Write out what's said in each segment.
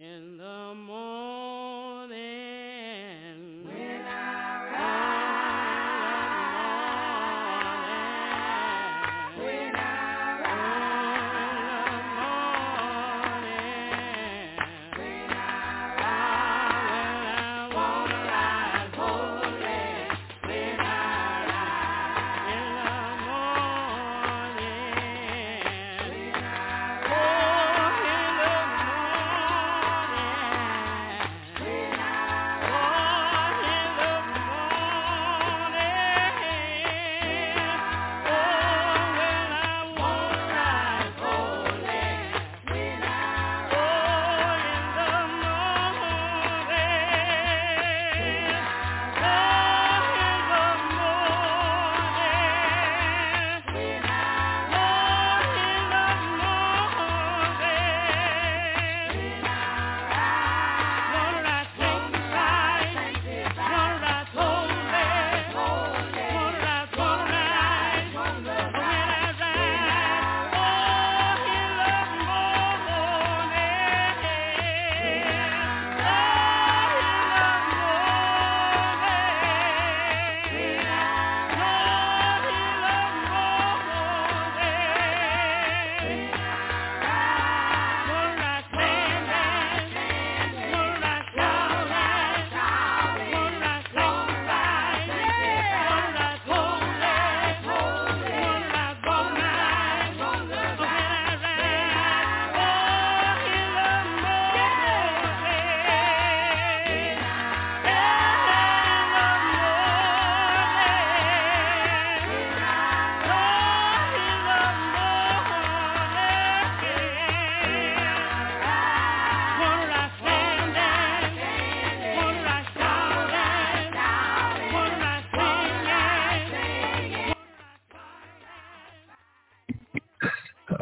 in the morning.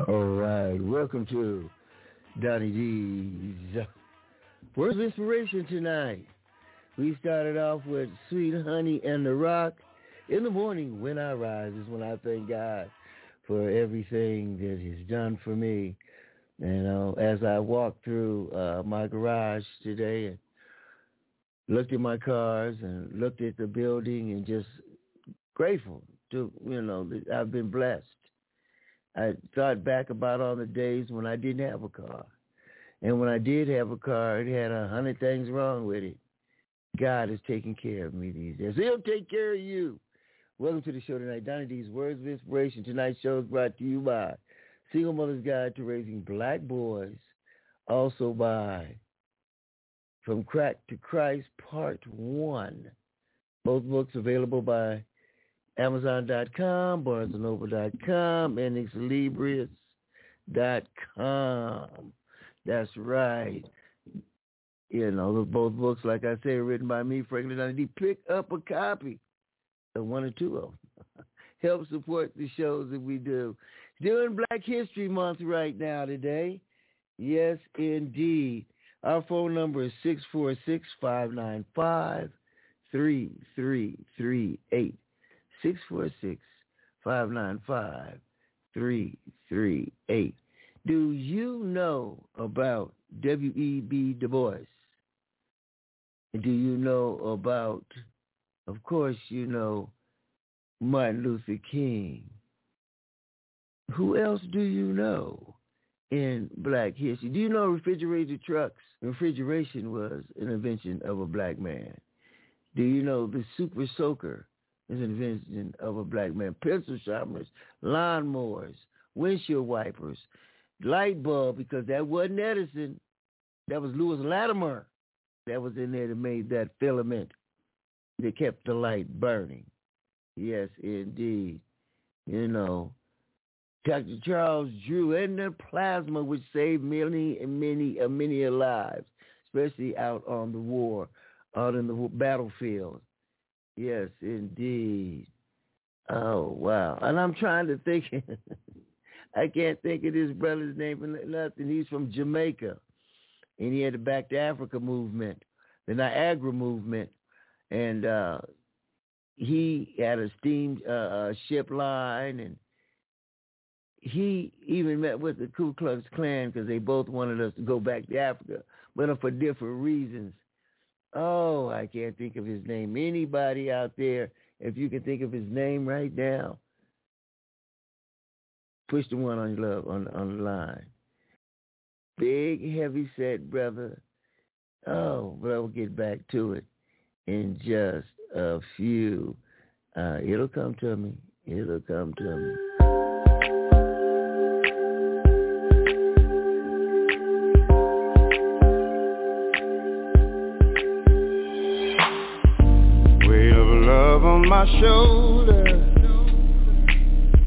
All right, welcome to Donnie D's of Inspiration tonight. We started off with Sweet Honey in the Rock. In the morning when I rise is when I thank God for everything that He's done for me. You know, as I walked through uh, my garage today and looked at my cars and looked at the building and just grateful to, you know, I've been blessed. I thought back about all the days when I didn't have a car. And when I did have a car, it had a hundred things wrong with it. God is taking care of me these days. He'll take care of you. Welcome to the show tonight. Donnie D's Words of Inspiration. Tonight's show is brought to you by Single Mother's Guide to Raising Black Boys. Also by From Crack to Christ Part 1. Both books available by Amazon.com, BarnesandNoble.com, AnyxLibris.com. That's right. You know, both books, like I say, written by me, Franklin Donnie. Pick up a copy of one or two of them. Help support the shows that we do. Doing Black History Month right now today. Yes, indeed. Our phone number is 646-595-3338. 646-595-3338. Do you know about W.E.B. Du Bois? Do you know about, of course, you know, Martin Luther King? Who else do you know in black history? Do you know refrigerated trucks? Refrigeration was an invention of a black man. Do you know the super soaker is invention of a black man? Pencil sharpeners, lawnmowers, windshield wipers, light bulb, because that wasn't Edison. That was Lewis Latimer. That was in there that made that filament that kept the light burning. Yes, indeed. You know, Dr. Charles Drew and the plasma which saved many and many and many lives, especially out on the war, out in the battlefield. Yes, indeed. Oh wow! And I'm trying to think. I can't think of this brother's name for nothing. He's from Jamaica, and he had the Back to Africa movement, the Niagara movement, and uh, he had a steam uh, uh, ship line, and he even met with the Ku Klux Klan because they both wanted us to go back to Africa. but for different reasons. Oh, I can't think of his name. Anybody out there, if you can think of his name right now, push the one on your love on on the line. Big, heavy set brother. Oh, but I'll get back to it in just a few. Uh, it'll come to me. It'll come to me. My shoulder.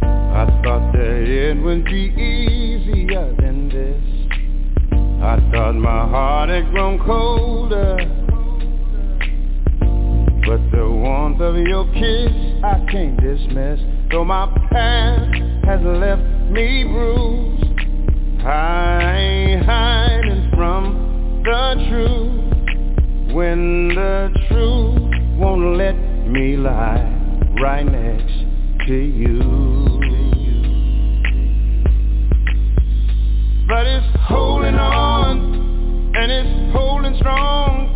I thought that it would be easier than this. I thought my heart had grown colder. But the warmth of your kiss I can't dismiss. Though my past has left me bruised. I ain't hiding from the truth. When the truth won't let me lie right next to you. But it's holding on, and it's holding strong.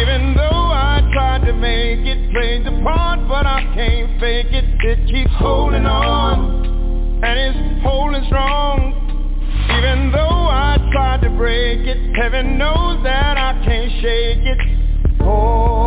Even though I tried to make it, played the part, but I can't fake it. It keeps holding on, and it's holding strong. Even though I tried to break it, heaven knows that I can't shake it. Holding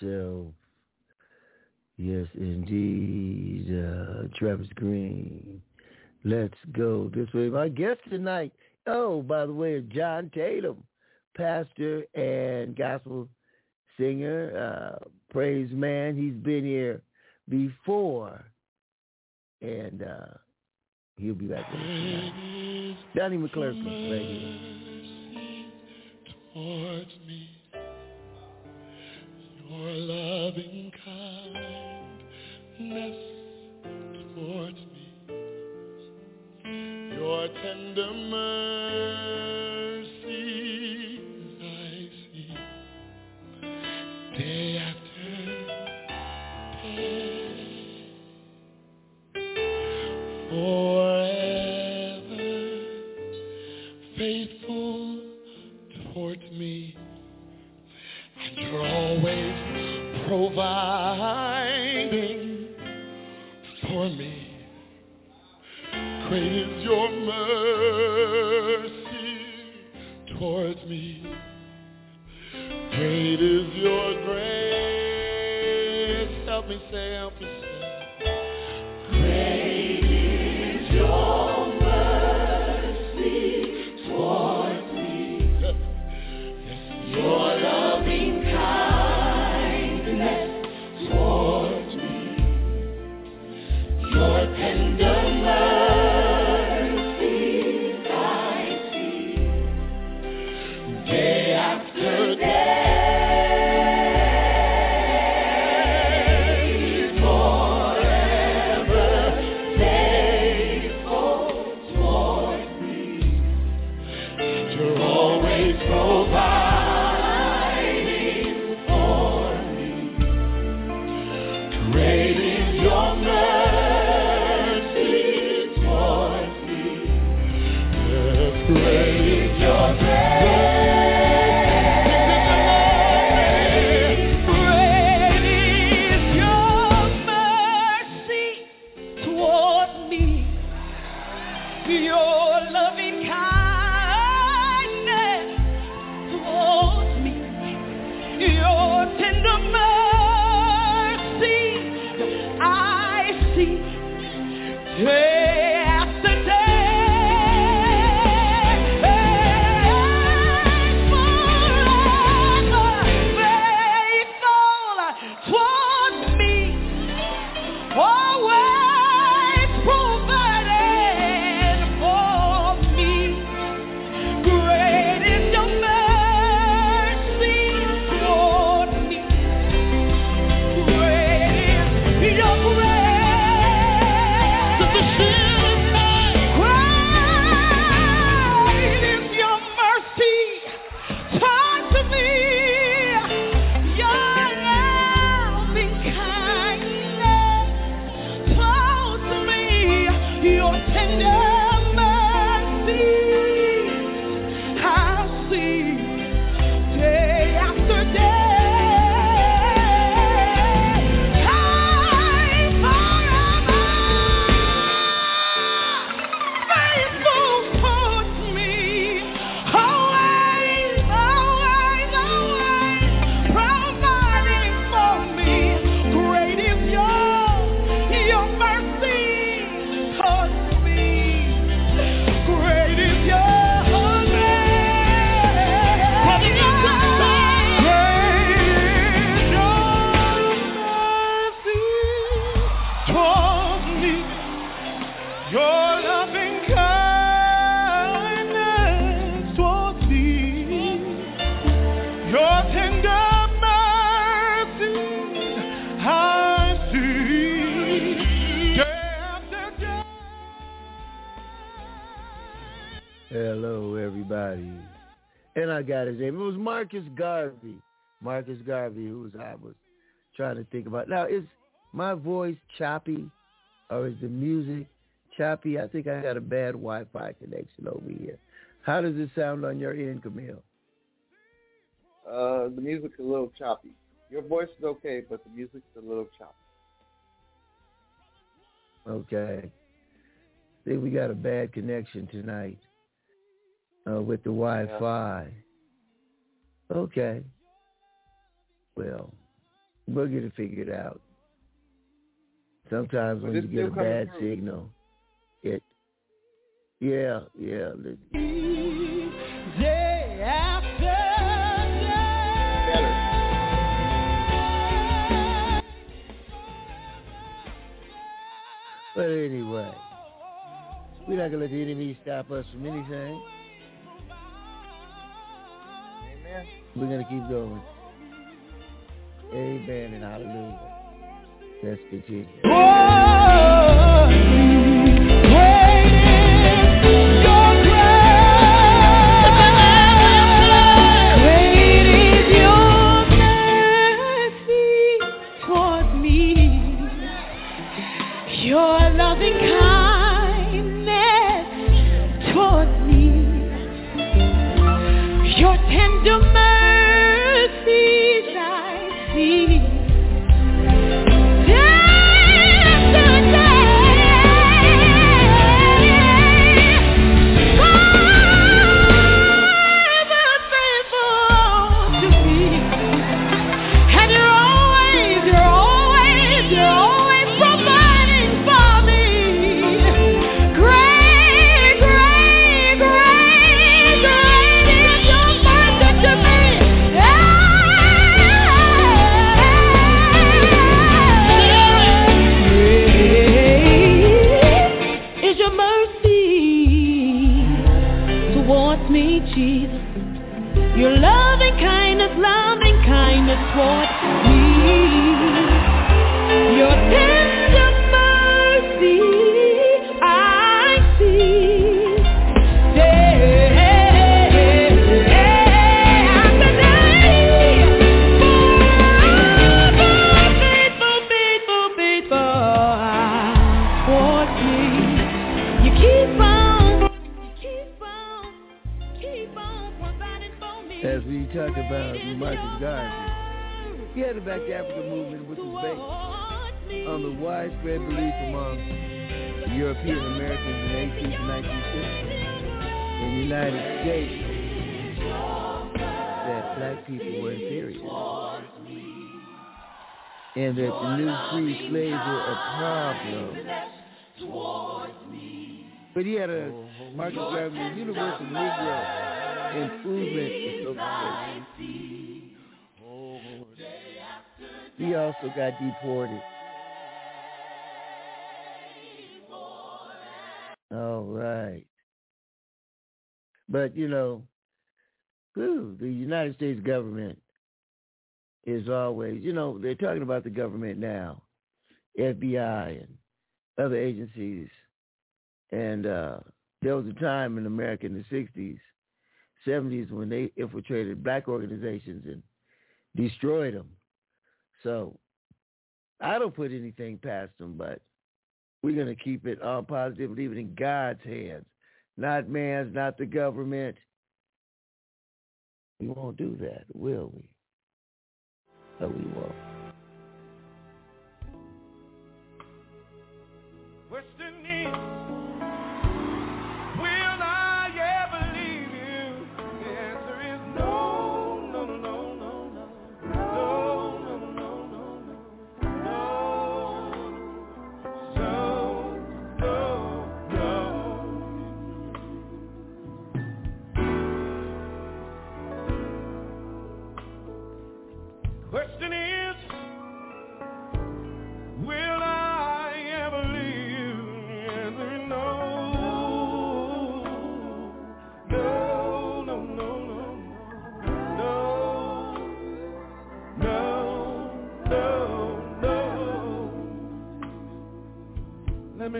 himself. Yes, indeed. Uh, Travis Green. Let's go this way. My guest tonight, oh, by the way, John Tatum, pastor and gospel singer, uh, praise man. He's been here before. and uh, he'll be back with us tonight. Donnie McClurkin, right here. Tender mercies towards me. Great is your grace. Help me say, help me say. Great is your Marcus Garvey. Marcus Garvey, who I was trying to think about. Now, is my voice choppy or is the music choppy? I think I got a bad Wi-Fi connection over here. How does it sound on your end, Camille? Uh, the music's a little choppy. Your voice is okay, but the music's a little choppy. Okay. I think we got a bad connection tonight uh, with the Wi-Fi. Okay. Well, we'll get it figured out. Sometimes when you get a bad through. signal, it, yeah, yeah. Day after Better. But anyway, we're not going to let the enemy stop us from anything. We're going to keep going. Amen and hallelujah. Let's continue. Your got deported. All right. But, you know, whew, the United States government is always, you know, they're talking about the government now, FBI and other agencies. And uh, there was a time in America in the 60s, 70s when they infiltrated black organizations and destroyed them. So I don't put anything past them, but we're going to keep it all positive, leave it in God's hands, not man's, not the government. We won't do that, will we? No, we won't.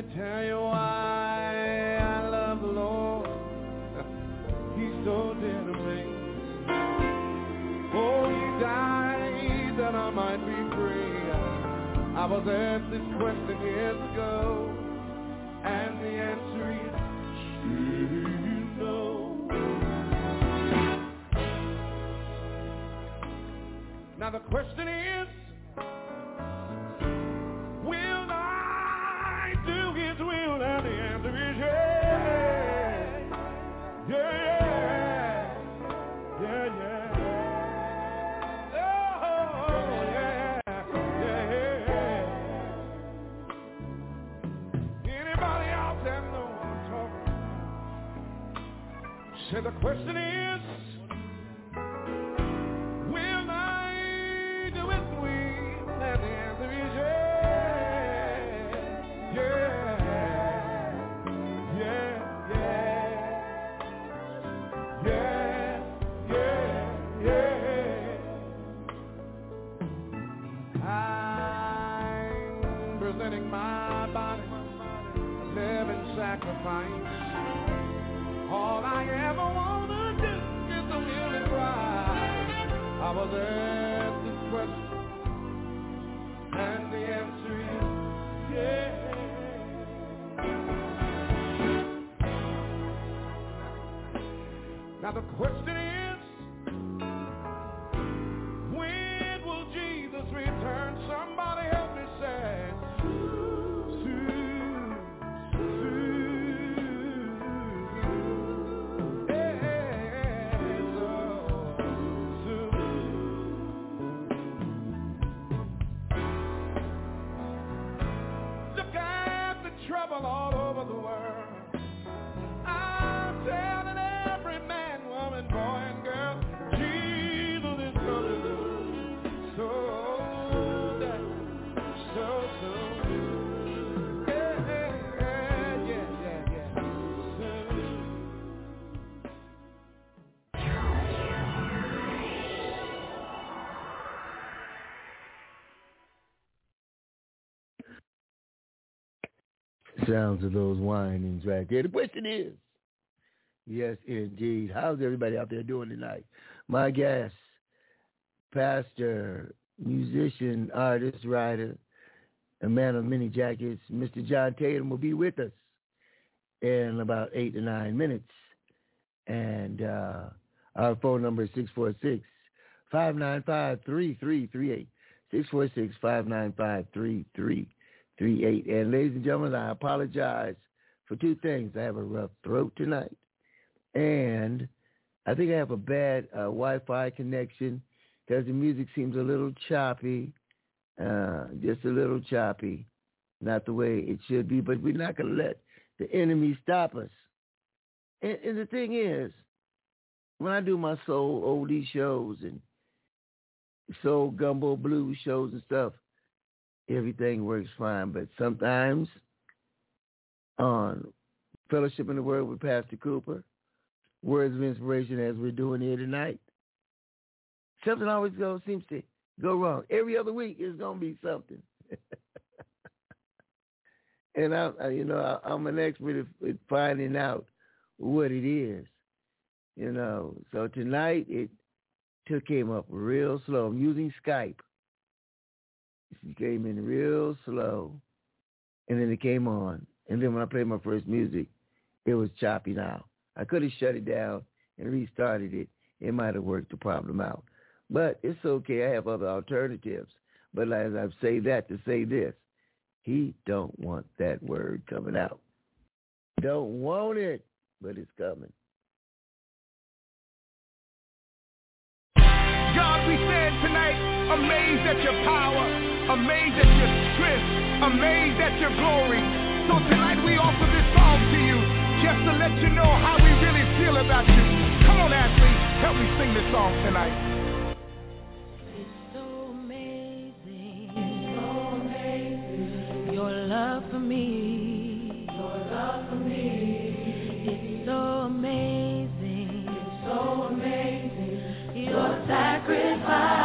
Me tell you why I love the Lord. He's so dear to me. Oh, he died that I might be free. I was asked this question years ago, and the answer is no. Now the question is, Say the question is, Sounds of those whinings right there. The question is, yes, indeed. How's everybody out there doing tonight? My guest, pastor, musician, artist, writer, a man of many jackets, Mr. John Tatum will be with us in about eight to nine minutes. And uh, our phone number is 646 595 3338. 646 595 3338. And ladies and gentlemen, I apologize for two things. I have a rough throat tonight, and I think I have a bad uh, Wi-Fi connection because the music seems a little choppy, uh, just a little choppy, not the way it should be. But we're not going to let the enemy stop us. And, and the thing is, when I do my soul oldie shows and soul gumbo blues shows and stuff, everything works fine. But sometimes on Fellowship in the Word with Pastor Cooper, Words of Inspiration as we're doing here tonight, something always goes seems to go wrong. Every other week is going to be something. and I, I, you know, I, I'm an expert at, at finding out what it is. You know, so tonight it took came up real slow. I'm using Skype. Came in real slow, and then it came on. And then when I played my first music, it was choppy now. I could have shut it down and restarted it. It might have worked the problem out. But it's okay. I have other alternatives. But as I say that to say this, he don't want that word coming out. Don't want it, but it's coming. God, we stand tonight amazed at your power, amazed at your strength, amazed at your glory. So tonight we offer this song to you just to let you know how we really feel about you. Come on, Ashley, help me sing this song tonight. It's so amazing. Your love for me. Your love for me. It's so amazing. It's so amazing. Your sacrifice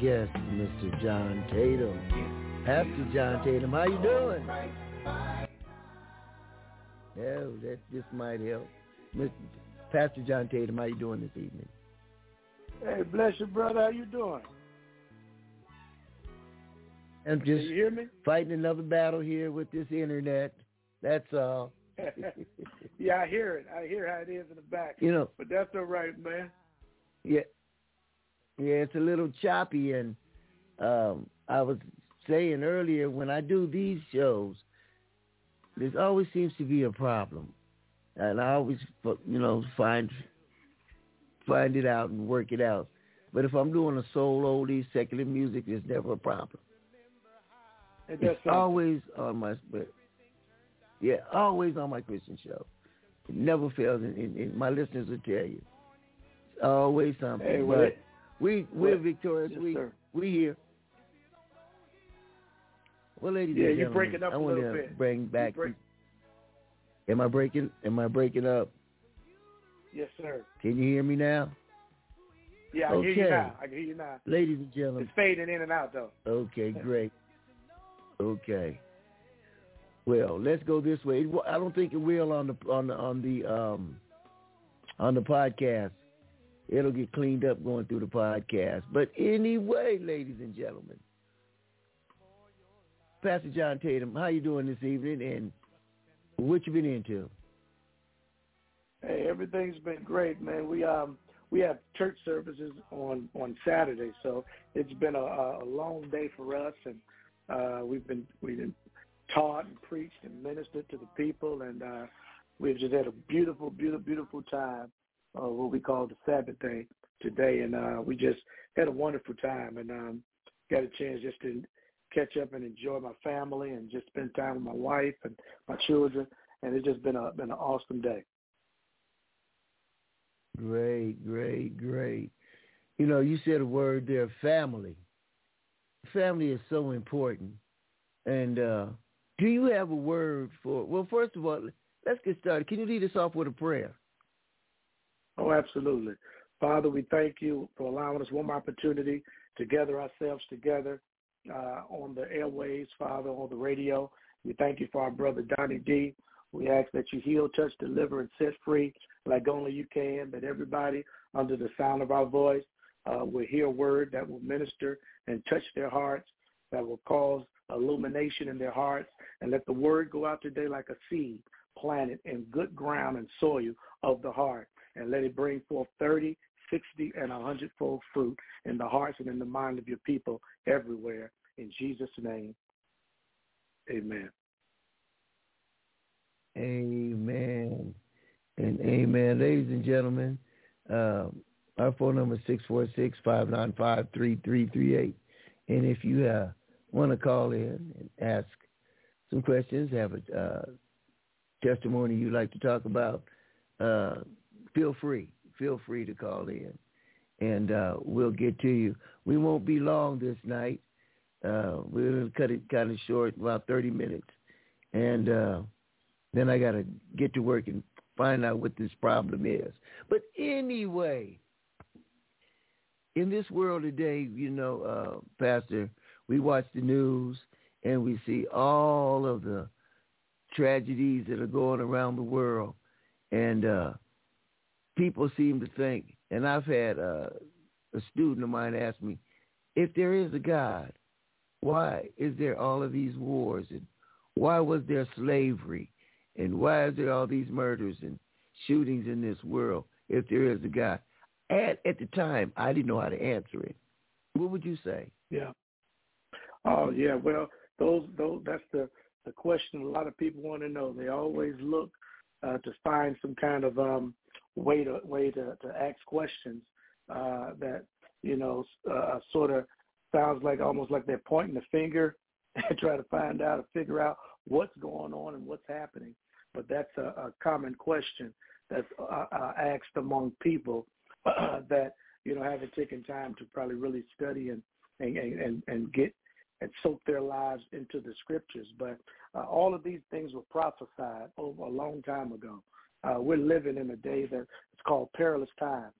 guest, Mr. John Tatum. Pastor John Tatum, how you doing? Yeah, that this might help. Mr. Pastor John Tatum, how you doing this evening? Hey, bless you, brother. How you doing? I'm Can just you hear me? fighting another battle here with this internet. That's all. yeah, I hear it. I hear how it is in the back. You know, But that's all right, man. Yeah, yeah, it's a little choppy, and um, I was saying earlier when I do these shows, there always seems to be a problem, and I always, you know, find find it out and work it out. But if I'm doing a soul oldie, secular music, there's never a problem. It It's always on my, but yeah, always on my Christian show. It never fails, and, and, and my listeners will tell you. It's always something. Hey, but we we're well, victorious. yes, we sir. we here. Well, ladies Yeah, and you're gentlemen, breaking up I a want little to bit. bring back. break- Am I breaking? Am I breaking up? Yes, sir. Can you hear me now, Yeah, I can hear you now. I can hear you now. ladies and gentlemen? It's fading in and out though. Okay, great. Okay. Well, let's go this way. I don't think it will on the on the on the um on the podcast. It'll get cleaned up going through the podcast. But anyway, ladies and gentlemen, Pastor John Tatum, how you doing this evening, and what you been into? Hey, everything's been great, man. We um we have church services on on Saturday, so it's been a, a long day for us, and uh, we've been we've been taught and preached and ministered to the people, and uh, we've just had a beautiful, beautiful, beautiful time, uh, what we call the Sabbath day today, and uh, we just had a wonderful time, and um, got a chance just to catch up and enjoy my family, and just spend time with my wife and my children, and it's just been a been an awesome day. Great, great, great. You know, you said a word there, family. Family is so important. And uh, do you have a word for, well, first of all, let's get started. Can you lead us off with a prayer? Oh, absolutely. Father, we thank you for allowing us one more opportunity to gather ourselves together uh, on the airways, Father, on the radio. We thank you for our brother Donny D. We ask that you heal, touch, deliver, and set free like only you can, that everybody under the sound of our voice uh, will hear a word that will minister and touch their hearts, that will cause illumination in their hearts, and let the word go out today like a seed planted in good ground and soil of the heart, and let it bring forth 30, 60, and a hundredfold fruit in the hearts and in the mind of your people everywhere. In Jesus' name, amen. Amen. And amen. Ladies and gentlemen, um, our phone number is 646-595-3338. And if you uh, want to call in and ask some questions, have a uh, testimony you'd like to talk about, uh, feel free. Feel free to call in, and uh, we'll get to you. We won't be long this night. Uh, we're going to cut it kind of short, about 30 minutes. And uh, then I got to get to work and find out what this problem is. But anyway, in this world today, you know, uh, Pastor, we watch the news and we see all of the tragedies that are going around the world. And uh, people seem to think, and I've had uh, a student of mine ask me, if there is a God, why is there all of these wars and why was there slavery and why is there all these murders and shootings in this world if there is a God? At at the time, I didn't know how to answer it. What would you say? Yeah. Oh yeah. Well, those those that's the the question a lot of people want to know. They always look uh, to find some kind of um, way to way to, to ask questions uh, that you know uh, sort of sounds like almost like they're pointing the finger and try to find out or figure out what's going on and what's happening. But that's a, a common question that's uh, uh, asked among people uh, that you know haven't taken time to probably really study and and and, and get and soak their lives into the scriptures. But uh, all of these things were prophesied over a long time ago. Uh, we're living in a day that it's called perilous times.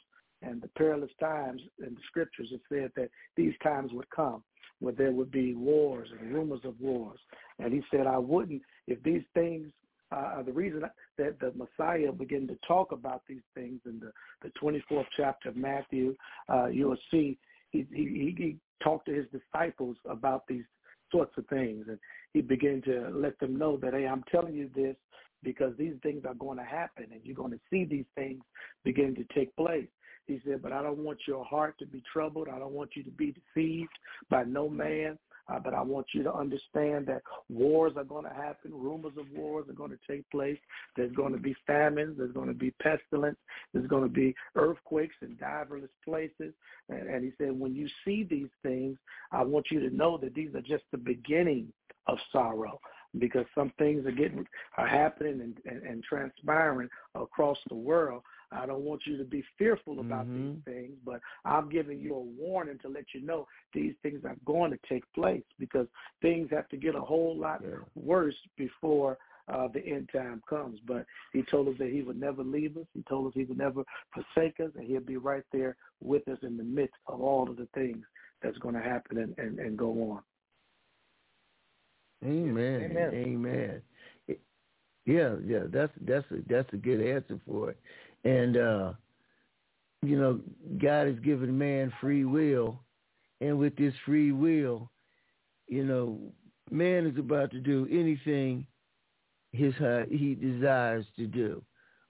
And the perilous times in the scriptures, it said that these times would come where there would be wars and rumors of wars. And he said, I wouldn't, if these things, uh, the reason that the Messiah began to talk about these things in the, the 24th chapter of Matthew, uh, you'll see he, he, he talked to his disciples about these sorts of things. And he began to let them know that, hey, I'm telling you this because these things are going to happen and you're going to see these things begin to take place. He said, but I don't want your heart to be troubled. I don't want you to be deceived by no man. Uh, but I want you to understand that wars are going to happen. Rumors of wars are going to take place. There's going to be famines. There's going to be pestilence. There's going to be earthquakes in diverse places. And, and he said, when you see these things, I want you to know that these are just the beginning of sorrow because some things are getting are happening and, and, and transpiring across the world I don't want you to be fearful about mm-hmm. these things, but I'm giving you a warning to let you know these things are going to take place because things have to get a whole lot yeah. worse before uh, the end time comes. But he told us that he would never leave us. He told us he would never forsake us, and he'll be right there with us in the midst of all of the things that's going to happen and, and, and go on. Amen. Amen. Amen. Yeah, yeah, that's that's a that's a good answer for it. And, uh, you know, God has given man free will. And with this free will, you know, man is about to do anything his he desires to do,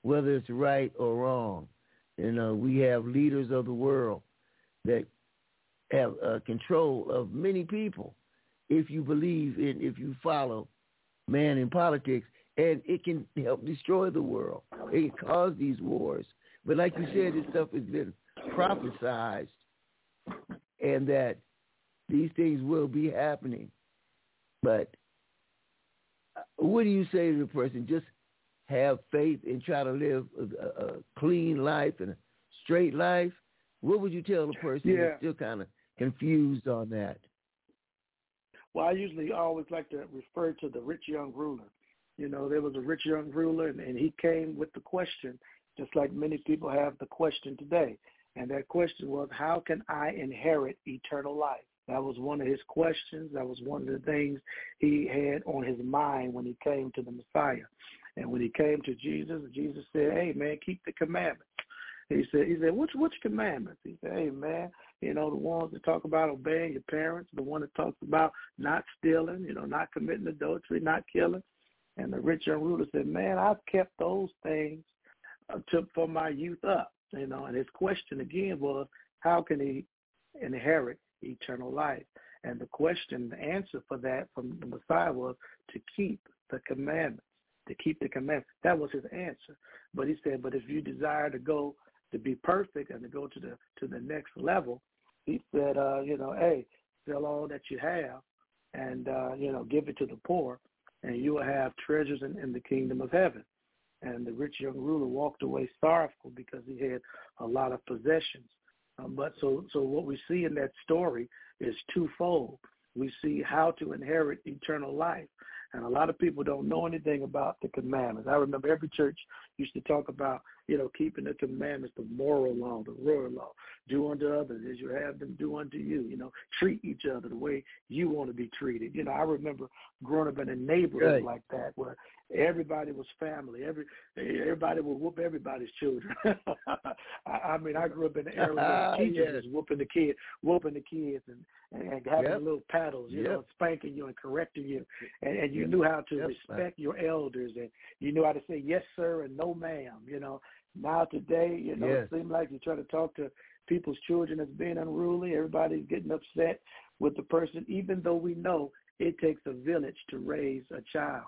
whether it's right or wrong. You know, we have leaders of the world that have uh, control of many people. If you believe in, if you follow man in politics, and it can help destroy the world. It can cause these wars. But like you said, this stuff has been prophesized, and that these things will be happening. But uh, what do you say to the person? Just have faith and try to live a, a clean life and a straight life. What would you tell the person yeah. that's still kind of confused on that? Well, I usually always like to refer to the rich young ruler. You know, there was a rich young ruler, and, and he came with the question, just like many people have the question today. And that question was, how can I inherit eternal life? That was one of his questions. That was one of the things he had on his mind when he came to the Messiah. And when he came to Jesus, Jesus said, "Hey, man, keep the commandments." He said, "He said, which which commandments?" He said, "Hey, man, you know the ones that talk about obeying your parents, the one that talks about not stealing, you know, not committing adultery, not killing, and the rich young ruler said, man, I've kept those things uh, to, for my youth up. You know, and his question again was, how can he inherit eternal life? And the question, the answer for that from the Messiah was to keep the commandments, to keep the commandments. That was his answer. But he said, but if you desire to go to be perfect and to go to the to the next level, he said, uh, you know, hey, sell all that you have and uh, you know, give it to the poor and you will have treasures in, in the kingdom of heaven. And the rich young ruler walked away sorrowful because he had a lot of possessions. Um, but so, so what we see in that story is twofold. We see how to inherit eternal life. And a lot of people don't know anything about the commandments. I remember every church used to talk about, you know, keeping the commandments, the moral law, the royal law. Do unto others as you have them do unto you. You know, treat each other the way you want to be treated. You know, I remember growing up in a neighborhood like that where everybody was family. Every everybody would whoop everybody's children. I, I mean, I grew up in the era where the teachers was whooping the kids, whooping the kids, and and, and having yep. little paddles, you yep. know, spanking you and correcting you, and, and you knew how to respect your elders, and you knew how to say yes sir and no ma'am. You know, now today, you know, it seems like you try to talk to people's children as being unruly. Everybody's getting upset with the person, even though we know it takes a village to raise a child.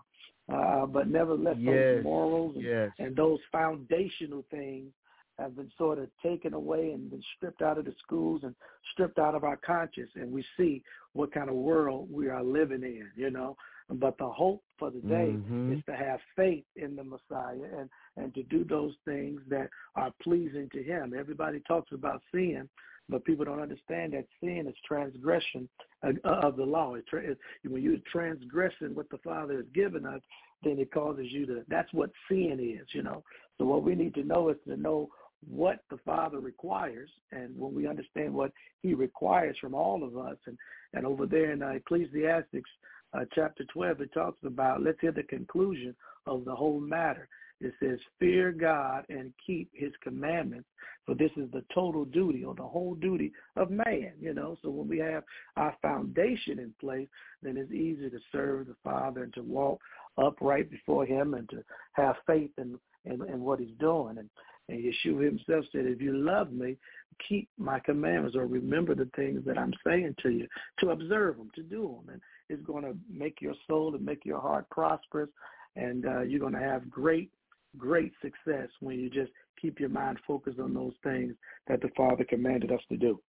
Uh, but nevertheless, yes. those morals and, yes. and those foundational things have been sort of taken away and been stripped out of the schools and stripped out of our conscience, and we see what kind of world we are living in, you know. But the hope for the day mm-hmm. is to have faith in the Messiah and and to do those things that are pleasing to Him. Everybody talks about sin, but people don't understand that sin is transgression of the law. when you're transgressing what the Father has given us, then it causes you to. That's what sin is, you know. So what we need to know is to know what the Father requires, and when we understand what He requires from all of us, and and over there in uh, Ecclesiastics uh, chapter 12, it talks about. Let's hear the conclusion of the whole matter. It says, "Fear God and keep His commandments, for this is the total duty or the whole duty of man." You know, so when we have our foundation in place, then it's easy to serve the Father and to walk upright before Him and to have faith in in, in what He's doing. And and Yeshua himself said, if you love me, keep my commandments or remember the things that I'm saying to you, to observe them, to do them. And it's going to make your soul and make your heart prosperous. And uh, you're going to have great, great success when you just keep your mind focused on those things that the Father commanded us to do.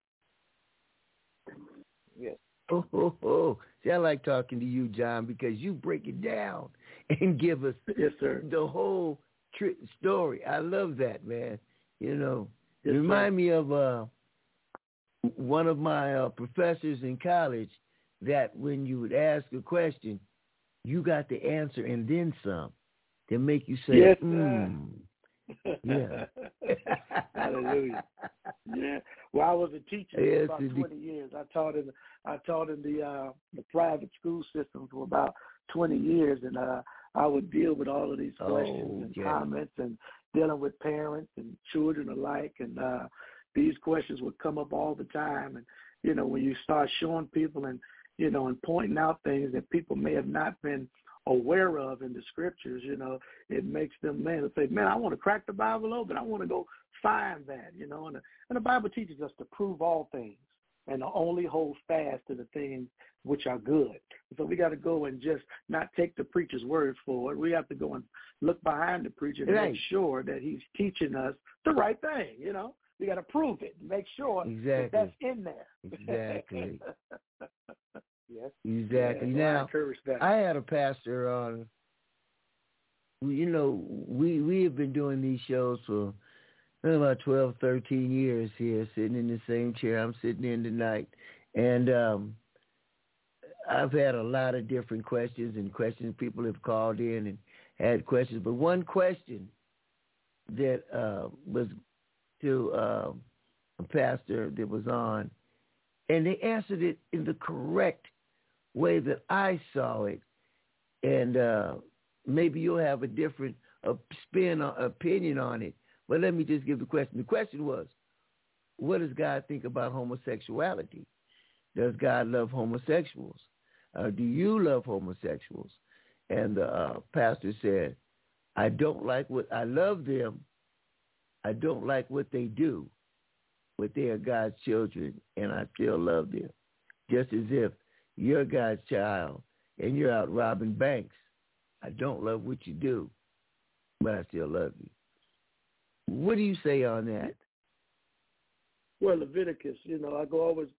Yes. Oh, oh, oh. See, I like talking to you, John, because you break it down and give us yes, sir. the whole tri- story. I love that, man. You know, yes, remind sir. me of uh, one of my uh, professors in college that when you would ask a question, you got the answer and then some to make you say, yes, mm. Yeah. Hallelujah. Yeah. Well, I was a teacher yes, for about twenty years. I taught in I taught in the uh the private school system for about twenty years and uh I would deal with all of these questions oh, and yeah. comments and dealing with parents and children alike and uh these questions would come up all the time and you know when you start showing people and you know and pointing out things that people may have not been aware of in the scriptures, you know, it makes them man say, man, I want to crack the Bible open. I want to go find that, you know. And the, and the Bible teaches us to prove all things and to only hold fast to the things which are good. So we got to go and just not take the preacher's word for it. We have to go and look behind the preacher and right. make sure that he's teaching us the right thing. You know, we got to prove it, make sure exactly. that that's in there. Exactly. yes. Exactly. Yeah, now, I, I had a pastor on. You know, we we have been doing these shows for about 12, 13 years here, sitting in the same chair I'm sitting in tonight. And um, I've had a lot of different questions and questions people have called in and had questions. But one question that uh, was to uh, a pastor that was on, and they answered it in the correct way that I saw it. And uh, maybe you'll have a different uh, spin or opinion on it. But let me just give the question. The question was, what does God think about homosexuality? Does God love homosexuals? Uh, do you love homosexuals? And the uh, pastor said, I don't like what, I love them. I don't like what they do, but they are God's children, and I still love them. Just as if you're God's child and you're out robbing banks. I don't love what you do, but I still love you. What do you say on that? Well, Leviticus, you know, I go always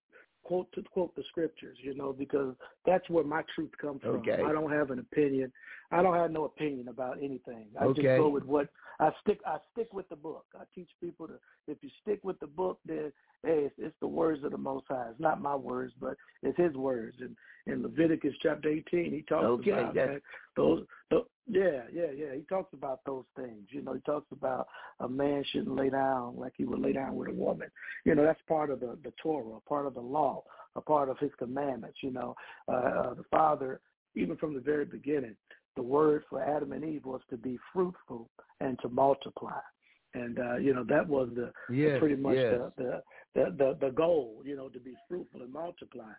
quote to quote the scriptures, you know, because that's where my truth comes from. Okay. I don't have an opinion. I don't have no opinion about anything. I okay. just go with what I stick. I stick with the book. I teach people to if you stick with the book, then hey, it's, it's the words of the Most High. It's not my words, but it's His words. And in Leviticus chapter eighteen, he talks okay, about that. Those, those, yeah, yeah, yeah. He talks about those things. You know, he talks about a man shouldn't lay down like he would lay down with a woman. You know, that's part of the the Torah, part of the law, a part of His commandments. You know, uh, uh, the Father, even from the very beginning, the word for Adam and Eve was to be fruitful and to multiply. And uh, you know that was the, yes, the pretty much yes. the, the, the the goal, you know, to be fruitful and multiply.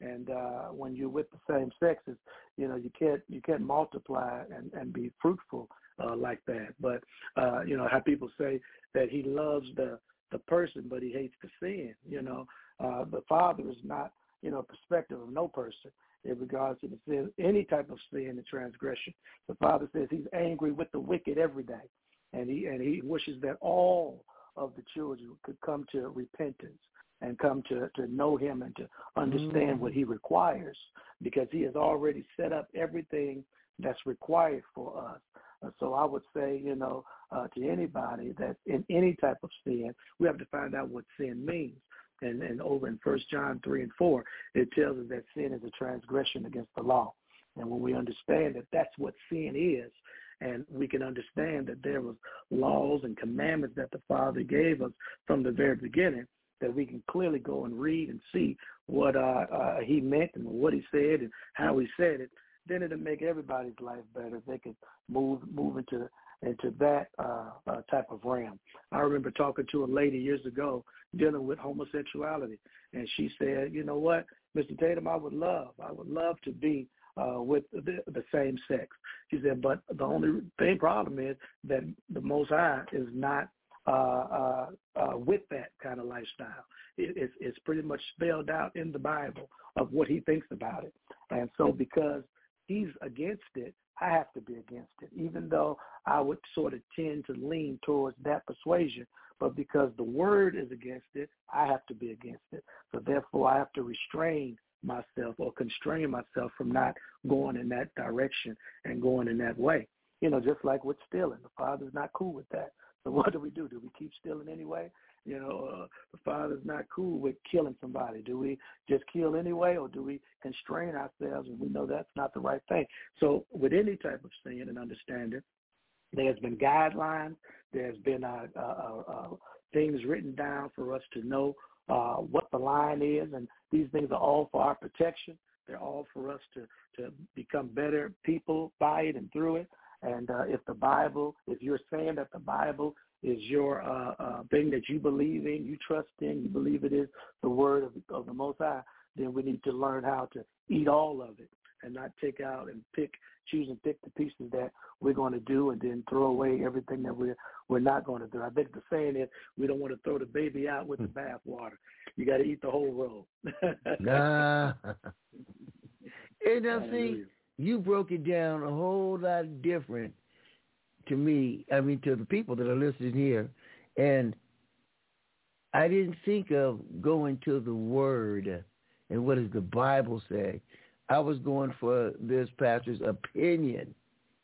And uh, when you're with the same sexes, you know you can't you can't multiply and, and be fruitful uh, like that. But uh, you know how people say that he loves the the person, but he hates the sin. You know, uh, the Father is not you know perspective of no person in regards to the sin, any type of sin and transgression. The Father says He's angry with the wicked every day, and He and He wishes that all of the children could come to repentance and come to, to know him and to understand mm. what he requires because he has already set up everything that's required for us. Uh, so I would say, you know, uh, to anybody that in any type of sin, we have to find out what sin means. And, and over in First John 3 and 4, it tells us that sin is a transgression against the law. And when we understand that that's what sin is, and we can understand that there was laws and commandments that the Father gave us from the very beginning, that we can clearly go and read and see what uh, uh, he meant and what he said and how he said it, then it'll make everybody's life better they can move move into into that uh, uh, type of realm. I remember talking to a lady years ago dealing with homosexuality, and she said, "You know what, Mr. Tatum, I would love, I would love to be uh, with the, the same sex." She said, "But the only thing problem is that the Most High is not uh, uh, uh, with that kind of lifestyle. It, it's, it's pretty much spelled out in the Bible of what He thinks about it, and so because He's against it, I have to be against it, even though I would sort of tend to lean towards that persuasion. But because the word is against it, I have to be against it. So therefore, I have to restrain myself or constrain myself from not going in that direction and going in that way. You know, just like with stealing, the father's not cool with that. So what do we do? Do we keep stealing anyway? You know, uh, the father's not cool with killing somebody. Do we just kill anyway, or do we constrain ourselves and we know that's not the right thing? So with any type of sin and understanding, there's been guidelines. There's been uh, uh, uh, uh, things written down for us to know uh, what the line is, and these things are all for our protection. They're all for us to to become better people by it and through it. And uh, if the Bible, if you're saying that the Bible is your uh, uh, thing that you believe in, you trust in, you believe it is the word of, of the Most High, then we need to learn how to eat all of it and not take out and pick, choose and pick the pieces that we're going to do and then throw away everything that we're we're not going to do. I think the saying is we don't want to throw the baby out with the hmm. bathwater. You got to eat the whole roll. nah. and now see, you broke it down a whole lot different to me, I mean to the people that are listening here, and I didn't think of going to the Word and what does the Bible say. I was going for this pastor's opinion,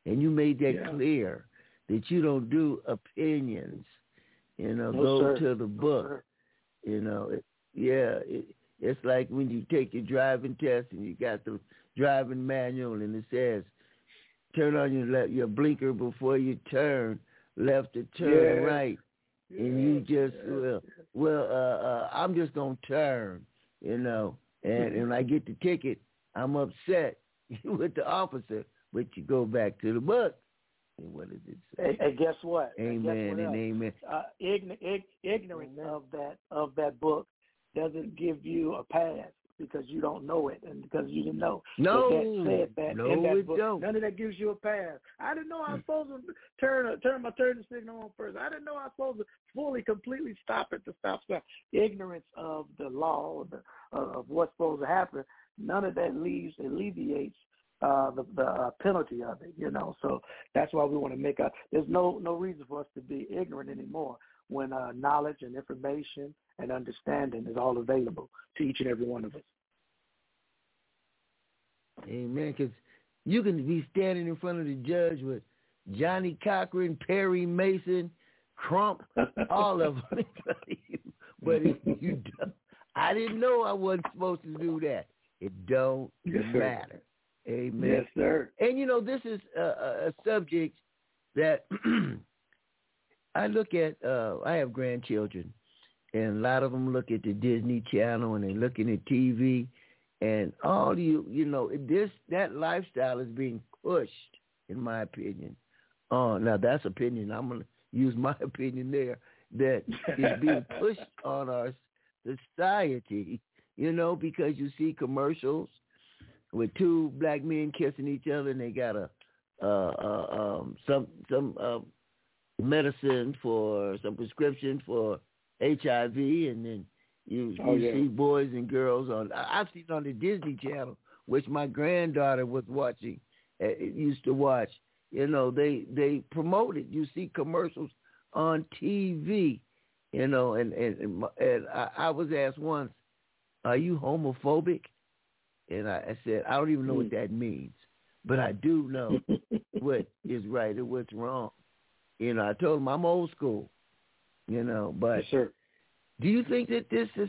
and you made that yeah. clear that you don't do opinions. You know, no, go sir. to the book. No, you know, it, yeah, it, it's like when you take your driving test and you got the driving manual and it says turn on your left, your blinker before you turn left to turn yeah. right, yeah. and you just well, well, uh, uh, I'm just gonna turn, you know, and and I get the ticket, I'm upset with the officer, but you go back to the book. And what does it say? And, and guess what? Amen guess what and amen. Uh, ign- ignorance amen. of that of that book doesn't give you a pass because you don't know it and because you didn't know no, that, said that no, in that book. Don't. None of that gives you a pass. I didn't know I was supposed to turn turn my turn signal on first. I didn't know I was supposed to fully, completely stop at the stop sign. Ignorance of the law of, the, uh, of what's supposed to happen. None of that leaves alleviates uh, the, the uh, penalty of it. You know, so that's why we want to make a. There's no no reason for us to be ignorant anymore when uh, knowledge and information and understanding is all available to each and every one of us. Amen. Because you can be standing in front of the judge with Johnnie Cochran, Perry Mason, Crump, all of them. but if you don't, I didn't know I wasn't supposed to do that. It don't yes, matter. Amen. Yes, sir. And you know, this is a, a subject that I look at. Uh, I have grandchildren, and a lot of them look at the Disney Channel and they're looking at TV, and all you you know this that lifestyle is being pushed, in my opinion. Uh, now that's opinion. I'm gonna use my opinion there. That is being pushed on our society, you know, because you see commercials with two black men kissing each other, and they got a uh, uh, um, some some uh, medicine for some prescription for HIV, and then you oh, you yeah. see boys and girls on. I've seen on the Disney Channel, which my granddaughter was watching, uh, used to watch. You know, they they promote it. You see commercials on TV, You know, and and and I, I was asked once, "Are you homophobic?" And I, I said, "I don't even know what that means, but I do know what is right and what's wrong." You know, I told him I'm old school. You know, but yes, sir. do you think that this is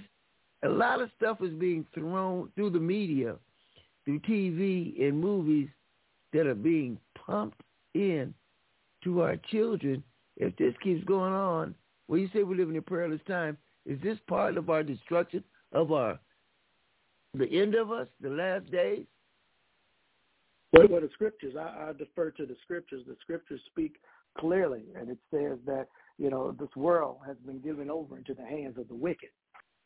a lot of stuff is being thrown through the media, through TV and movies that are being pumped in to our children? If this keeps going on, well, you say we live in a perilous time. Is this part of our destruction of our the end of us, the last days? Well, well the scriptures, I, I defer to the scriptures. The scriptures speak clearly, and it says that you know this world has been given over into the hands of the wicked,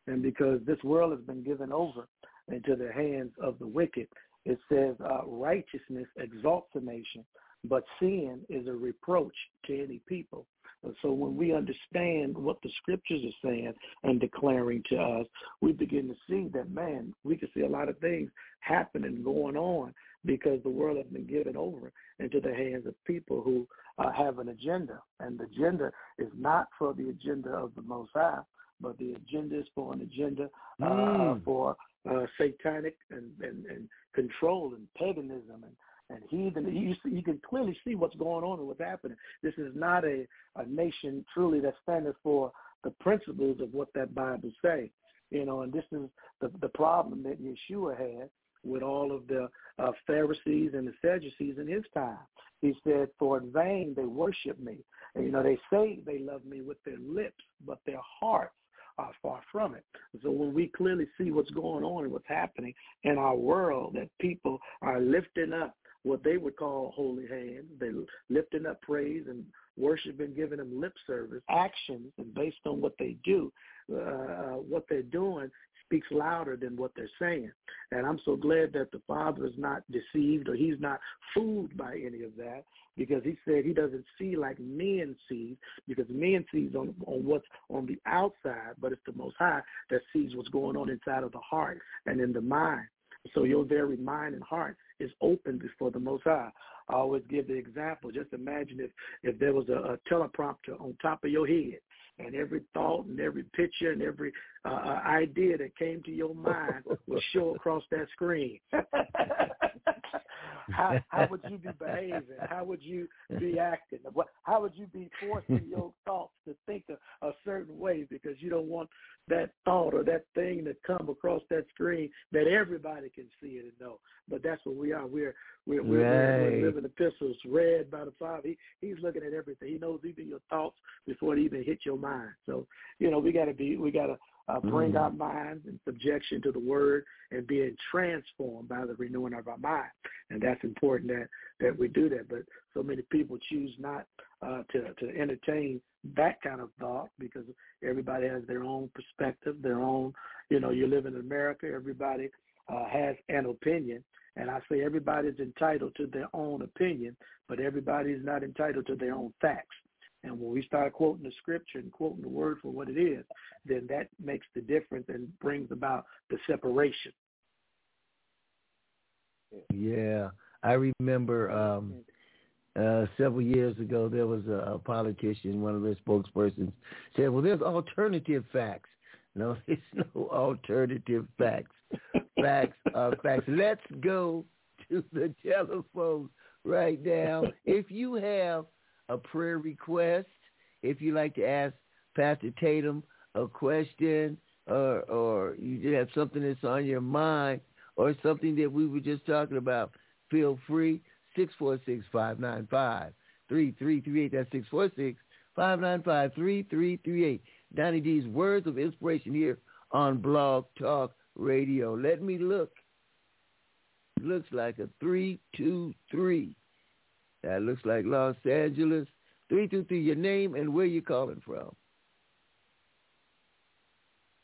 and because this world has been given over into the hands of the wicked, it says uh, righteousness exalts a nation, but sin is a reproach to any people. And so when we understand what the scriptures are saying and declaring to us, we begin to see that, man, we can see a lot of things happening, going on, because the world has been given over into the hands of people who uh, have an agenda. And the agenda is not for the agenda of the Most High, but the agenda is for an agenda uh, Mm. for uh, satanic and, and, and control and paganism and and heathen. You, see, you can clearly see what's going on and what's happening. This is not a, a nation truly that's standing for the principles of what that Bible say. You know, and this is the the problem that Yeshua had with all of the uh, Pharisees and the Sadducees in his time. He said, "For in vain they worship me." And, you know, they say they love me with their lips, but their hearts are far from it. So when we clearly see what's going on and what's happening in our world, that people are lifting up what they would call holy hands, they're lifting up praise and worship and giving them lip service, actions, and based on what they do, uh, what they're doing speaks louder than what they're saying. And I'm so glad that the Father is not deceived or he's not fooled by any of that because he said he doesn't see like men see because men sees on, on what's on the outside, but it's the Most High that sees what's going on inside of the heart and in the mind. So your very mind and heart is open before the Most High. I always give the example. Just imagine if if there was a, a teleprompter on top of your head, and every thought and every picture and every uh, idea that came to your mind would show across that screen. how how would you be behaving? How would you be acting? What how would you be forcing your thoughts to think a, a certain way because you don't want that thought or that thing to come across that screen that everybody can see it and know. But that's what we are. We're we're we're, Right. we're living epistles read by the Father. He, he's looking at everything. He knows even your thoughts before it even hit your mind. So you know we got to be we got to uh, bring Mhm. our minds in subjection to the Word and being transformed by the renewing of our mind. And that's important that that we do that. But so many people choose not uh, to to entertain that kind of thought because everybody has their own perspective, their own. You know, you live in America. Everybody uh, has an opinion, and I say everybody's entitled to their own opinion, but everybody is not entitled to their own facts. And when we start quoting the scripture and quoting the word for what it is, then that makes the difference and brings about the separation. Yeah, I remember um, uh, several years ago there was a, a politician, one of their spokespersons, said, "Well, there's alternative facts." No, there's no alternative facts. Facts are facts. Let's go to the telephone right now. If you have a prayer request, if you'd like to ask Pastor Tatum a question, or or you have something that's on your mind, or something that we were just talking about, feel free. 646-595-3338. That's 646-595-3338. Donny D's Words of Inspiration here on Blog Talk Radio. Let me look. Looks like a 323. That looks like Los Angeles. 323, your name and where you calling from.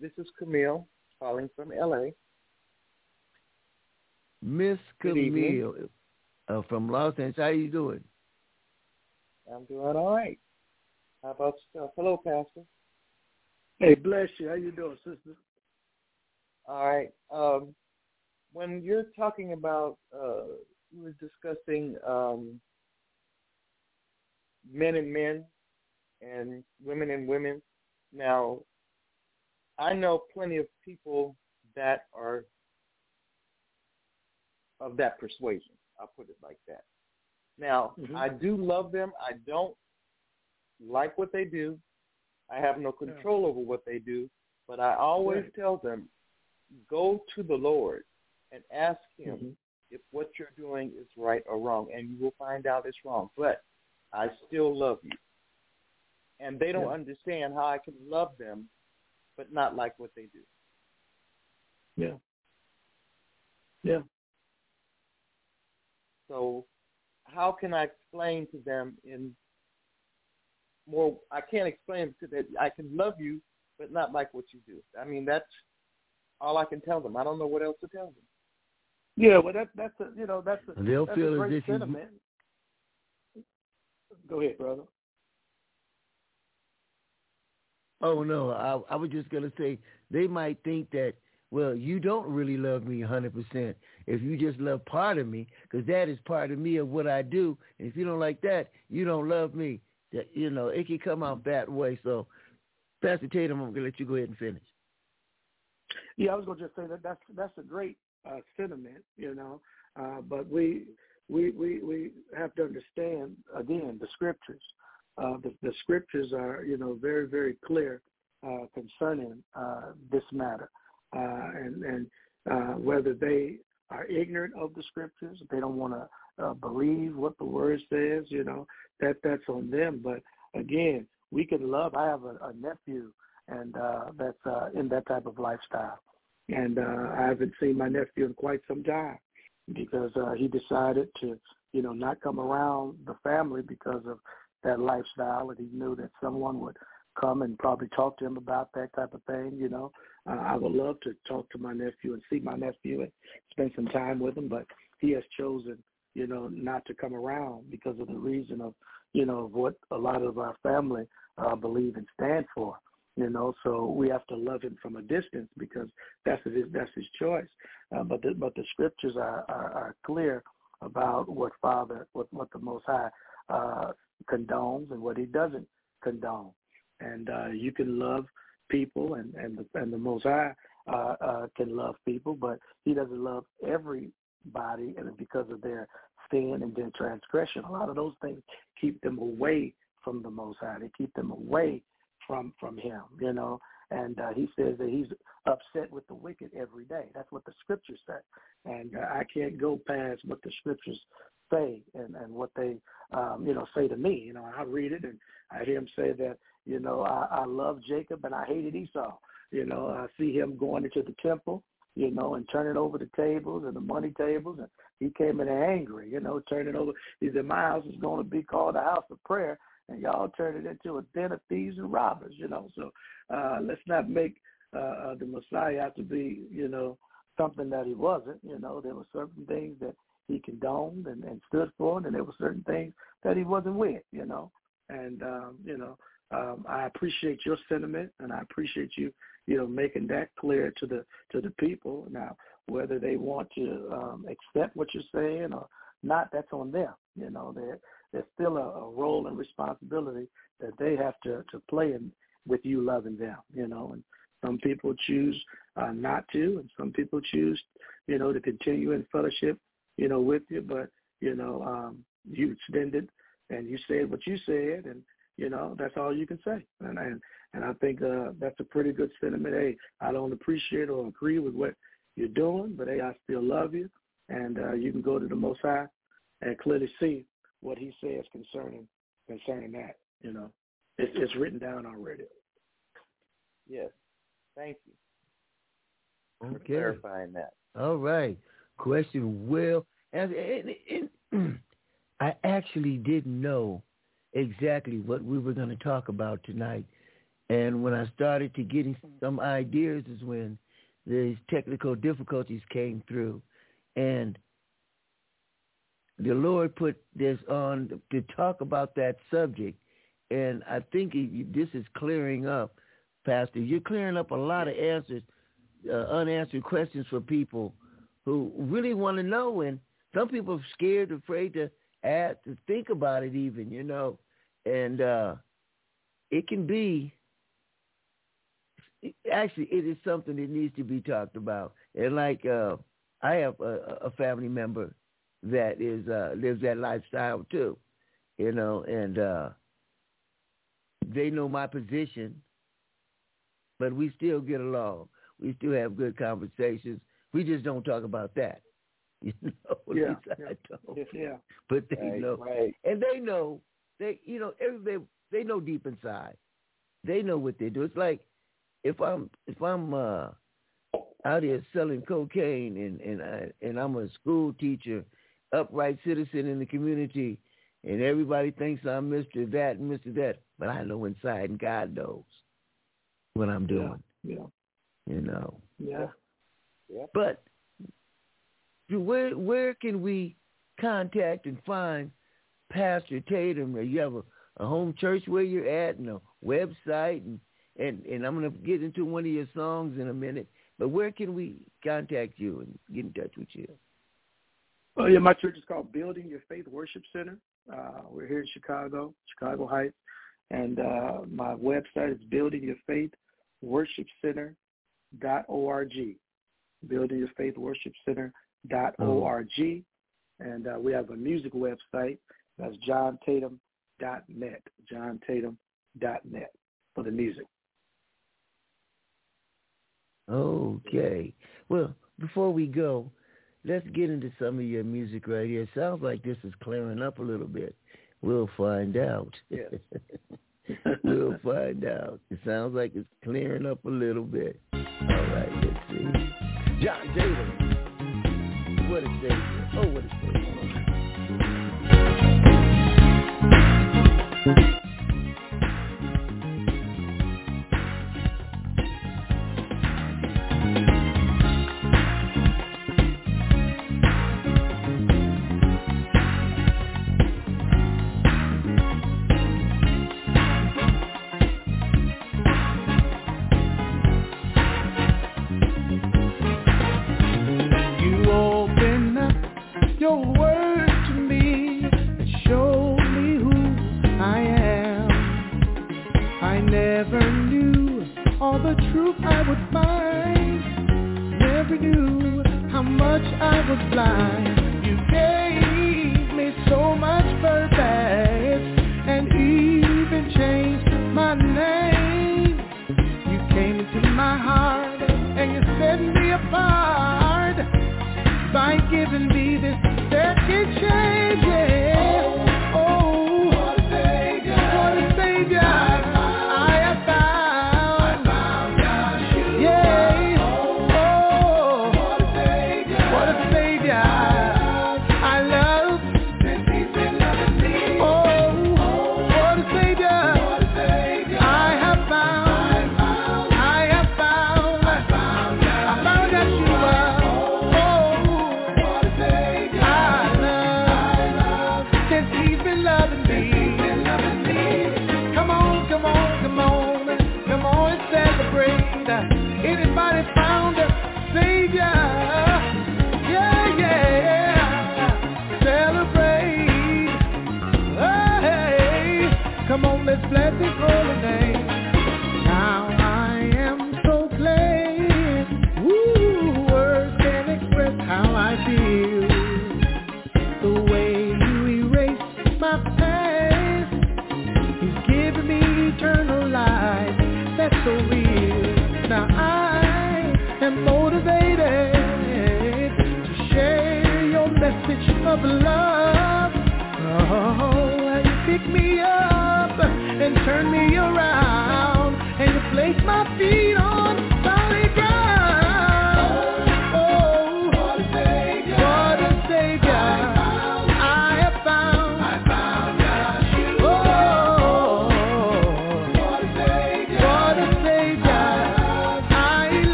This is Camille calling from LA. Miss Camille uh, from Los Angeles. How you doing? I'm doing all right. How about yourself? Hello, Pastor. Hey, bless you. How you doing, sister? All right. Um, when you're talking about, uh, you were discussing um, men and men and women and women. Now, I know plenty of people that are of that persuasion. I'll put it like that. Now, mm-hmm. I do love them. I don't like what they do. I have no control yeah. over what they do, but I always right. tell them, go to the Lord and ask Him mm-hmm. if what you're doing is right or wrong, and you will find out it's wrong. But I still love you. And they don't yeah. understand how I can love them but not like what they do. Yeah. Yeah. So how can I explain to them in more I can't explain to that I can love you but not like what you do. I mean that's all I can tell them. I don't know what else to tell them. Yeah, well that that's a you know that's a they'll that's feel a great as if sentiment. Go ahead, brother. Oh no, I, I was just gonna say they might think that well you don't really love me a hundred percent if you just love part of me because that is part of me of what I do. And if you don't like that, you don't love me. That you know it can come out that way. So, Pastor Tatum, I'm gonna let you go ahead and finish. Yeah, I was gonna just say that that's that's a great uh, sentiment, you know. Uh, but we we we we have to understand again the scriptures uh, the, the, scriptures are, you know, very, very clear uh, concerning uh, this matter, uh, and, and uh, whether they are ignorant of the scriptures, they don't want to uh, believe what the word says, you know, that that's on them. But again, we can love. I have a, a nephew, and that's in that type of lifestyle, and I haven't seen my nephew in quite some time because uh, he decided to, you know, not come around the family because of that lifestyle, and he knew that someone would come and probably talk to him about that type of thing. You know, uh, I would love to talk to my nephew and see my nephew and spend some time with him, but he has chosen, you know, not to come around because of the reason of, you know, of what a lot of our family uh, believe and stand for. You know, so we have to love him from a distance because that's his that's his choice. Uh, but the, but the scriptures are, are, are clear about what Father, what what the Most High uh, condones and what he doesn't condone. And uh, you can love people, and and the, and the Most High uh, uh, can love people, but He doesn't love everybody, and because of their sin and their transgression. A lot of those things keep them away from the Most High. They keep them away from from Him. You know, and uh, He says that He's upset with the wicked every day. That's what the Scriptures say, and uh, I can't go past what the Scriptures say and and what they um, you know say to me. You know, I read it and I hear him say that you know I, I love Jacob and I hated Esau. You know, I see him going into the temple, you know, and turning over the tables and the money tables, and he came in angry, you know, turning over. He said, "My house is going to be called a house of prayer." And y'all turn it into a den of thieves and robbers, you know. So uh, let's not make uh, uh, the Messiah have to be, you know, something that he wasn't. You know, there were certain things that he condoned and, and stood for, and there were certain things that he wasn't with, you know. And um, you know, um, I appreciate your sentiment, and I appreciate you, you know, making that clear to the to the people. Now, whether they want to um, accept what you're saying or not, that's on them. You know, there there's still a, a role and responsibility that they have to to play in with you loving them. You know, and some people choose uh, not to, and some people choose, you know, to continue in fellowship you know, with you, but you know, um, you extended and you said what you said, and you know, that's all you can say. And and, and I think uh, that's a pretty good sentiment. Hey, I don't appreciate or agree with what you're doing, but hey, I still love you, and uh, you can go to the Most High and clearly see what He says concerning concerning that. You know, it's, it's written down already. Yes, thank you okay. for clarifying that. All right question well. And, and, and I actually didn't know exactly what we were going to talk about tonight. And when I started to getting some ideas is when these technical difficulties came through. And the Lord put this on to talk about that subject. And I think this is clearing up, Pastor. You're clearing up a lot of answers, uh, unanswered questions for people who really want to know, and some people are scared, afraid to ask, to think about it, even you know, and uh, it can be actually it is something that needs to be talked about. And like uh, I have a, a family member that is uh, lives that lifestyle too, you know, and uh, they know my position, but we still get along. We still have good conversations. We just don't talk about that. You know, yeah, yeah. yeah. But they right, know, right. and they know they, you know, they they know deep inside. They know what they do. It's like if I'm if I'm uh, out here selling cocaine and and I, and I'm a school teacher, upright citizen in the community, and everybody thinks I'm Mister That and Mister That, but I know inside, and God knows what I'm doing. Yeah. You know. Yeah. Yeah. But where where can we contact and find Pastor Tatum? You have a, a home church where you're at and a website and, and, and I'm going to get into one of your songs in a minute. But where can we contact you and get in touch with you? Well, yeah, my church is called Building Your Faith Worship Center. Uh, we're here in Chicago, Chicago Heights, and uh, my website is Building Your Faith Worship dot org. Building Your Faith Worship dot org, and uh, we have a music website that's John Tatum dot net. Dot net for the music. Okay. Well, before we go, let's get into some of your music right here. It sounds like this is clearing up a little bit. We'll find out. Yes. we'll find out. It sounds like it's clearing up a little bit. All right, let's see. John Tatum. What a savior. Oh, what a savior.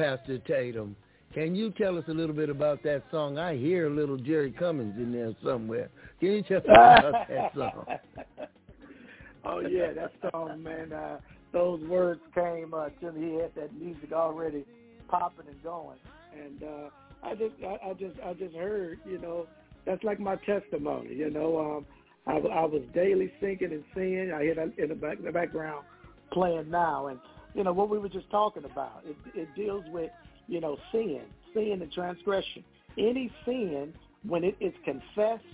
Pastor Tatum, Can you tell us a little bit about that song? I hear a little Jerry Cummings in there somewhere. Can you tell us about that song? oh yeah, that song, man. Uh, those words came uh, to me. He had that music already popping and going, and uh, I just, I, I just, I just heard, you know, that's like my testimony. You know, um, I, I was daily thinking and seeing. I hear that in the, back, in the background playing now, and you know what we were just talking about. It, it deals with, you know, sin, sin and transgression. Any sin when it is confessed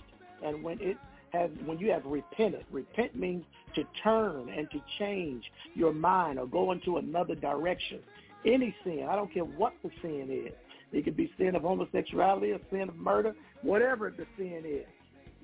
and when it has when you have repented. Repent means to turn and to change your mind or go into another direction. Any sin, I don't care what the sin is. It could be sin of homosexuality, a sin of murder, whatever the sin is.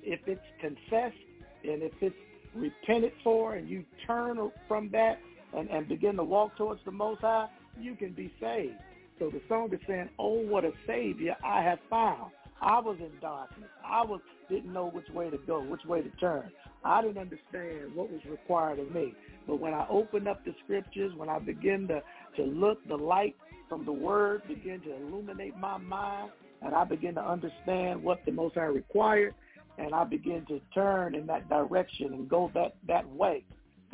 If it's confessed and if it's repented for and you turn from that and, and begin to walk towards the Most High, you can be saved. So the song is saying, oh, what a Savior I have found. I was in darkness. I was didn't know which way to go, which way to turn. I didn't understand what was required of me. But when I opened up the scriptures, when I began to, to look, the light from the word began to illuminate my mind, and I began to understand what the Most High required, and I began to turn in that direction and go that, that way.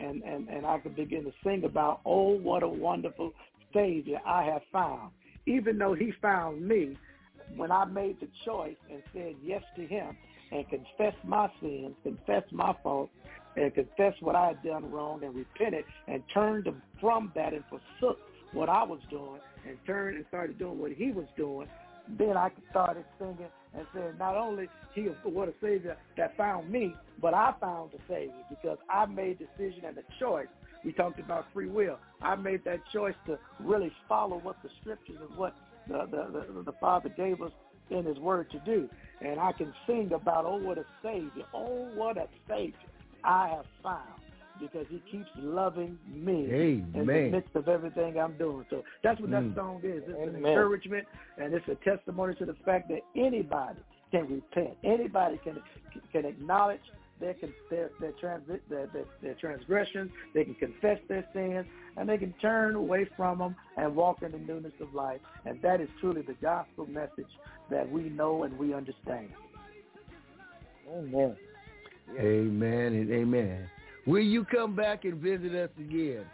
And, and, and I could begin to sing about, oh, what a wonderful Savior I have found. Even though he found me, when I made the choice and said yes to him and confessed my sins, confessed my faults, and confessed what I had done wrong and repented and turned from that and forsook what I was doing and turned and started doing what he was doing, then I could started singing and saying, not only he what a Savior that found me, but I found the Savior because I made decision and a choice. We talked about free will. I made that choice to really follow what the scriptures and what the, the, the, the Father gave us in his word to do. And I can sing about, oh, what a Savior. Oh, what a Savior I have found because he keeps loving me Amen. in the midst of everything I'm doing. So that's what mm. that song is. It's Amen. an encouragement and it's a testimony to the fact that anybody can repent. Anybody can can acknowledge their their their, transi- their, their, their transgressions. They can confess their sins, and they can turn away from them and walk in the newness of life. And that is truly the gospel message that we know and we understand. Amen. Amen and amen. Will you come back and visit us again?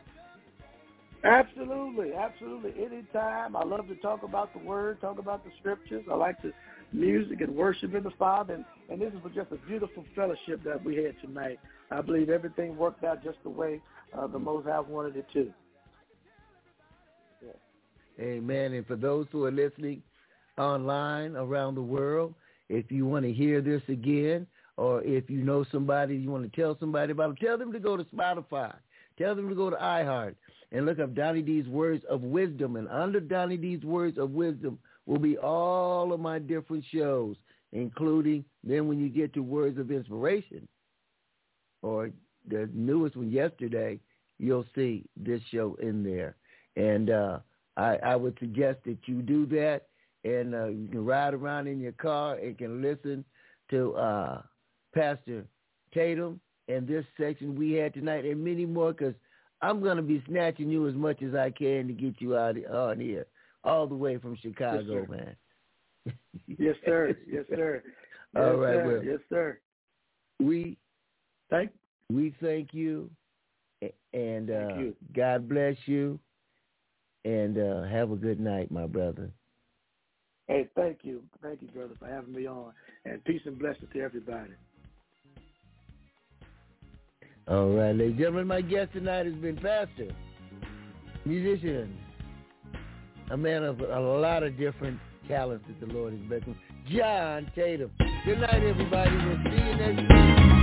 Absolutely, absolutely. Anytime. I love to talk about the word, talk about the scriptures. I like to music and worship in the Father, and, and this was just a beautiful fellowship that we had tonight. I believe everything worked out just the way uh, the Most High wanted it to. Amen. And for those who are listening online around the world, if you want to hear this again, or if you know somebody you want to tell somebody about them, tell them to go to Spotify. Tell them to go to iHeart and look up Donny D's Words of Wisdom. And under Donny D's Words of Wisdom will be all of my different shows, including then when you get to Words of Inspiration or the newest one yesterday, you'll see this show in there. And uh, I, I would suggest that you do that and uh, you can ride around in your car and can listen to uh, Pastor Tatum and this section we had tonight and many more because I'm going to be snatching you as much as I can to get you out on here, all the way from Chicago, yes, man. yes, sir. Yes, sir. Yes, all right, sir. well, yes, sir. We thank we thank you, and uh, thank you. God bless you, and uh, have a good night, my brother. Hey, thank you, thank you, brother, for having me on, and peace and blessings to everybody. All right, ladies and gentlemen, my guest tonight has been pastor, musician, a man of a lot of different talents that the Lord has blessed him, John Tatum. Good night, everybody. We'll see you next week.